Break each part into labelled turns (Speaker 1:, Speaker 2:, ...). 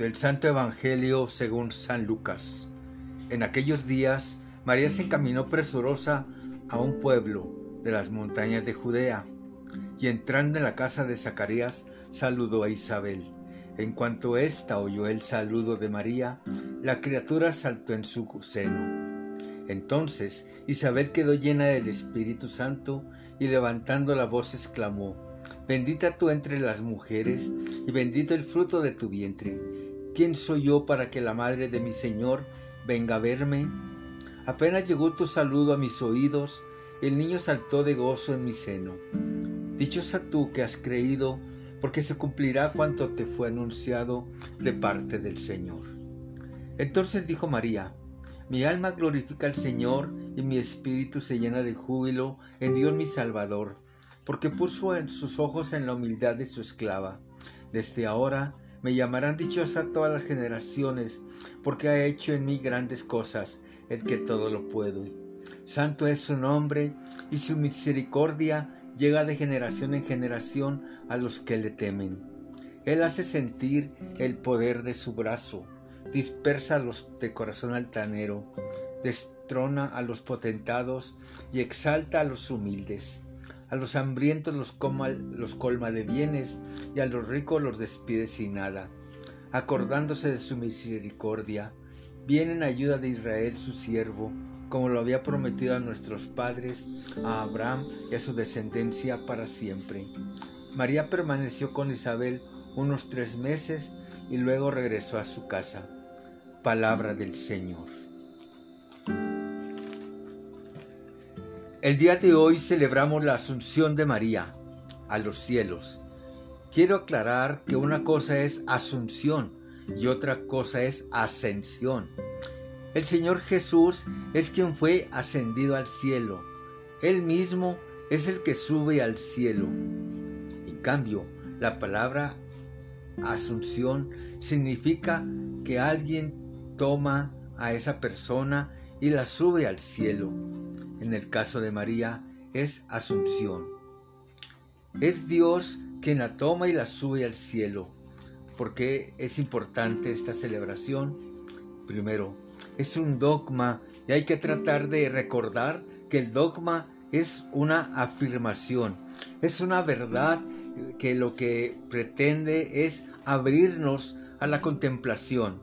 Speaker 1: Del Santo Evangelio según San Lucas. En aquellos días, María se encaminó presurosa a un pueblo de las montañas de Judea, y entrando en la casa de Zacarías, saludó a Isabel. En cuanto ésta oyó el saludo de María, la criatura saltó en su seno. Entonces Isabel quedó llena del Espíritu Santo y levantando la voz exclamó, Bendita tú entre las mujeres y bendito el fruto de tu vientre. ¿Quién soy yo para que la madre de mi Señor venga a verme? Apenas llegó tu saludo a mis oídos, el niño saltó de gozo en mi seno. Dichosa tú que has creído, porque se cumplirá cuanto te fue anunciado de parte del Señor. Entonces dijo María, mi alma glorifica al Señor y mi espíritu se llena de júbilo en Dios mi Salvador, porque puso en sus ojos en la humildad de su esclava. Desde ahora me llamarán dichosa todas las generaciones, porque ha hecho en mí grandes cosas, el que todo lo puede. Santo es su nombre, y su misericordia llega de generación en generación a los que le temen. Él hace sentir el poder de su brazo, dispersa a los de corazón altanero, destrona a los potentados y exalta a los humildes. A los hambrientos los, colma de bienes y a los ricos los despide sin nada. Acordándose de su misericordia, viene en ayuda de Israel su siervo, como lo había prometido a nuestros padres, a Abraham y a su descendencia para siempre. María permaneció con Isabel unos tres meses y luego regresó a su casa. Palabra del Señor. El día de hoy celebramos la Asunción de María a los cielos. Quiero aclarar que una cosa es asunción y otra cosa es ascensión. El Señor Jesús es quien fue ascendido al cielo. Él mismo es el que sube al cielo. En cambio, la palabra asunción significa que alguien toma a esa persona y la sube al cielo en el caso de María, es Asunción. Es Dios quien la toma y la sube al cielo. ¿Por qué es importante esta celebración? Primero, es un dogma y hay que tratar de recordar que el dogma es una afirmación, es una verdad que lo que pretende es abrirnos a la contemplación,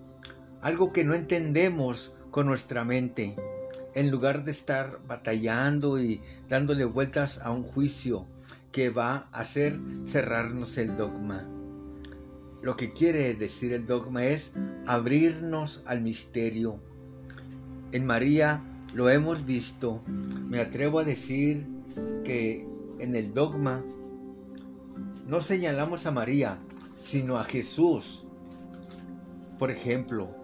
Speaker 1: algo que no entendemos con nuestra mente en lugar de estar batallando y dándole vueltas a un juicio que va a hacer cerrarnos el dogma. Lo que quiere decir el dogma es abrirnos al misterio. En María lo hemos visto. Me atrevo a decir que en el dogma no señalamos a María, sino a Jesús. Por ejemplo,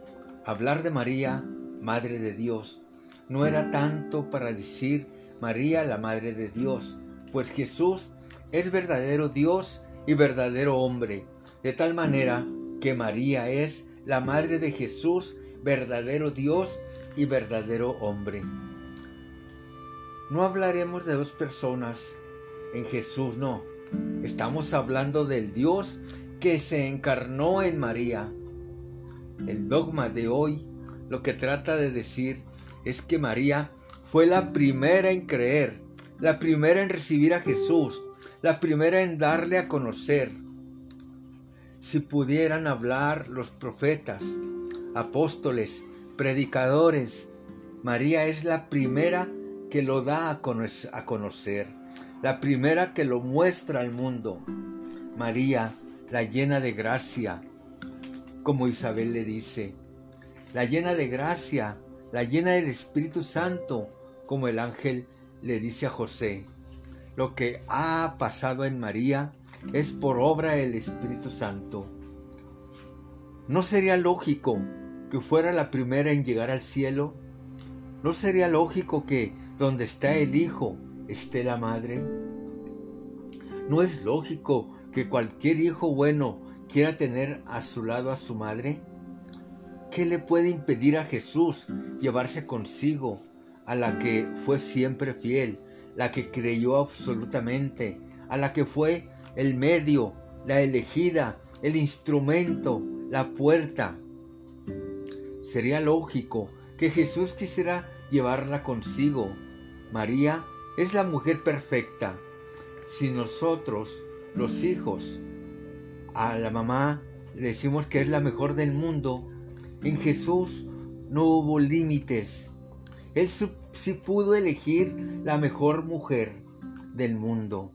Speaker 1: hablar de María, Madre de Dios, no era tanto para decir María la Madre de Dios, pues Jesús es verdadero Dios y verdadero hombre, de tal manera que María es la Madre de Jesús, verdadero Dios y verdadero hombre. No hablaremos de dos personas en Jesús, no. Estamos hablando del Dios que se encarnó en María. El dogma de hoy lo que trata de decir es que María fue la primera en creer, la primera en recibir a Jesús, la primera en darle a conocer. Si pudieran hablar los profetas, apóstoles, predicadores, María es la primera que lo da a conocer, la primera que lo muestra al mundo. María, la llena de gracia, como Isabel le dice, la llena de gracia, la llena del Espíritu Santo, como el ángel le dice a José. Lo que ha pasado en María es por obra del Espíritu Santo. ¿No sería lógico que fuera la primera en llegar al cielo? ¿No sería lógico que donde está el Hijo esté la Madre? ¿No es lógico que cualquier hijo bueno quiera tener a su lado a su madre? ¿Qué le puede impedir a Jesús llevarse consigo a la que fue siempre fiel, la que creyó absolutamente, a la que fue el medio, la elegida, el instrumento, la puerta. Sería lógico que Jesús quisiera llevarla consigo. María es la mujer perfecta. Si nosotros, los hijos, a la mamá le decimos que es la mejor del mundo, en Jesús no hubo límites. Él sí pudo elegir la mejor mujer del mundo.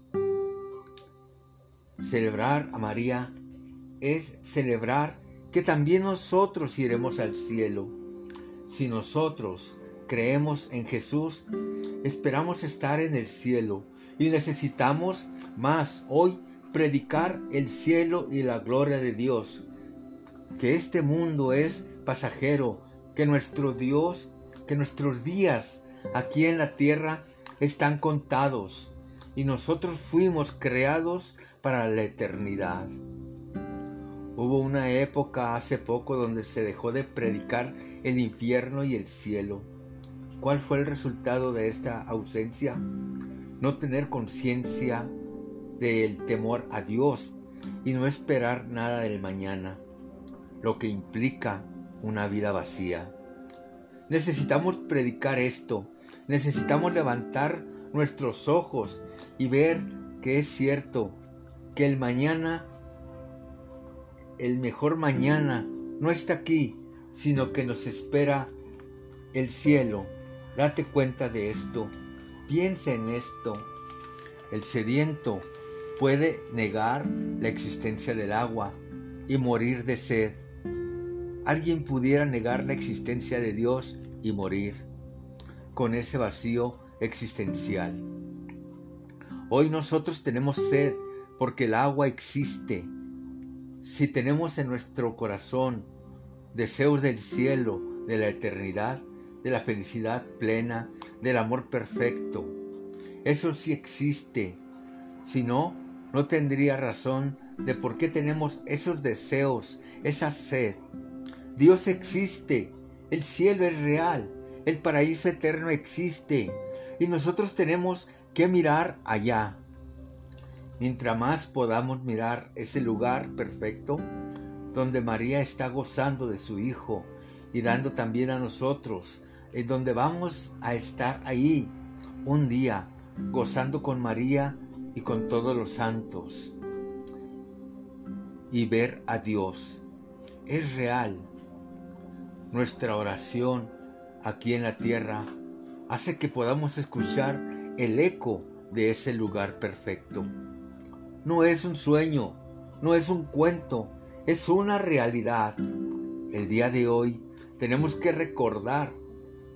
Speaker 1: Celebrar a María es celebrar que también nosotros iremos al cielo. Si nosotros creemos en Jesús, esperamos estar en el cielo y necesitamos más hoy predicar el cielo y la gloria de Dios. Que este mundo es pasajero, que nuestro Dios, que nuestros días aquí en la tierra están contados y nosotros fuimos creados para la eternidad. Hubo una época hace poco donde se dejó de predicar el infierno y el cielo. ¿Cuál fue el resultado de esta ausencia? No tener conciencia del temor a Dios y no esperar nada del mañana, lo que implica una vida vacía. Necesitamos predicar esto, necesitamos levantar nuestros ojos y ver que es cierto que el mañana, el mejor mañana, no está aquí, sino que nos espera el cielo. Date cuenta de esto, piensa en esto. El sediento puede negar la existencia del agua y morir de sed. Alguien pudiera negar la existencia de Dios y morir con ese vacío existencial. Hoy nosotros tenemos sed porque el agua existe. Si tenemos en nuestro corazón deseos del cielo, de la eternidad, de la felicidad plena, del amor perfecto, eso sí existe. Si no, no tendría razón de por qué tenemos esos deseos, esa sed. Dios existe, el cielo es real, el paraíso eterno existe y nosotros tenemos que mirar allá. Mientras más podamos mirar ese lugar perfecto donde María está gozando de su Hijo y dando también a nosotros, en donde vamos a estar ahí un día gozando con María y con todos los santos y ver a Dios. Es real. Nuestra oración aquí en la tierra hace que podamos escuchar el eco de ese lugar perfecto. No es un sueño, no es un cuento, es una realidad. El día de hoy tenemos que recordar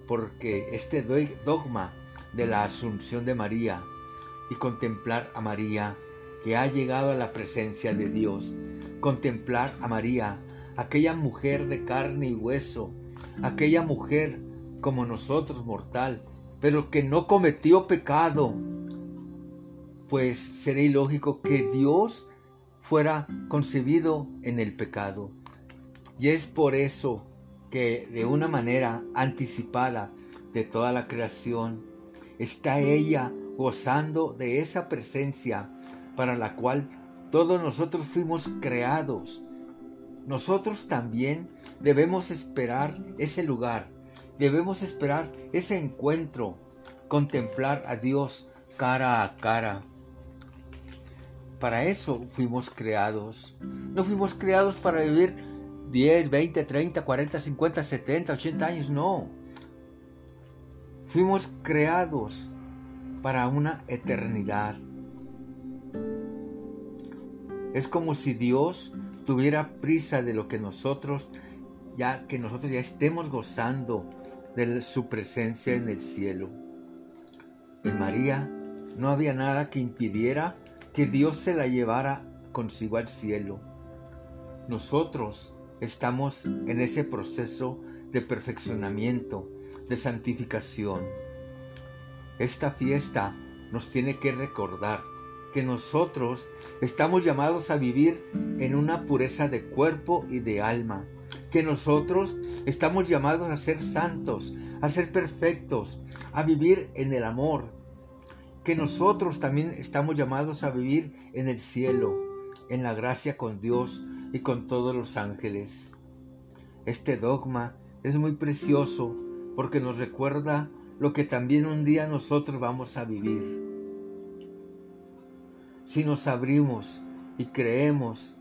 Speaker 1: porque este dogma de la asunción de María y contemplar a María que ha llegado a la presencia de Dios. Contemplar a María, aquella mujer de carne y hueso, aquella mujer como nosotros mortal, pero que no cometió pecado. Pues sería ilógico que Dios fuera concebido en el pecado. Y es por eso que de una manera anticipada de toda la creación, está ella gozando de esa presencia para la cual todos nosotros fuimos creados. Nosotros también debemos esperar ese lugar, debemos esperar ese encuentro, contemplar a Dios cara a cara. Para eso fuimos creados. No fuimos creados para vivir 10, 20, 30, 40, 50, 70, 80 años, no. Fuimos creados para una eternidad. Es como si Dios tuviera prisa de lo que nosotros, ya que nosotros ya estemos gozando de su presencia en el cielo. En María no había nada que impidiera que Dios se la llevara consigo al cielo. Nosotros estamos en ese proceso de perfeccionamiento, de santificación. Esta fiesta nos tiene que recordar que nosotros estamos llamados a vivir en una pureza de cuerpo y de alma, que nosotros estamos llamados a ser santos, a ser perfectos, a vivir en el amor, que nosotros también estamos llamados a vivir en el cielo, en la gracia con Dios, y con todos los ángeles. Este dogma es muy precioso porque nos recuerda lo que también un día nosotros vamos a vivir. Si nos abrimos y creemos,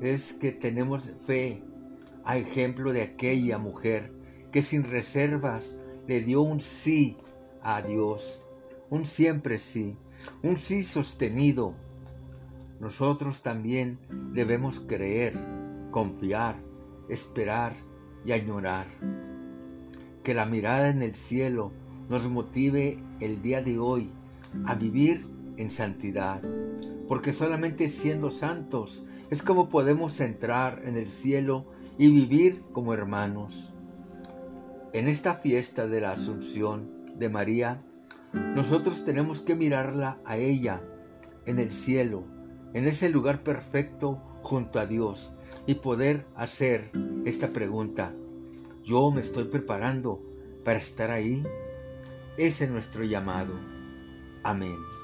Speaker 1: es que tenemos fe, a ejemplo de aquella mujer que sin reservas le dio un sí a Dios, un siempre sí, un sí sostenido. Nosotros también debemos creer, confiar, esperar y añorar. Que la mirada en el cielo nos motive el día de hoy a vivir en santidad, porque solamente siendo santos es como podemos entrar en el cielo y vivir como hermanos. En esta fiesta de la Asunción de María, nosotros tenemos que mirarla a ella en el cielo, en ese lugar perfecto junto a Dios y poder hacer esta pregunta. ¿Yo me estoy preparando para estar ahí? Ese es nuestro llamado. Amén.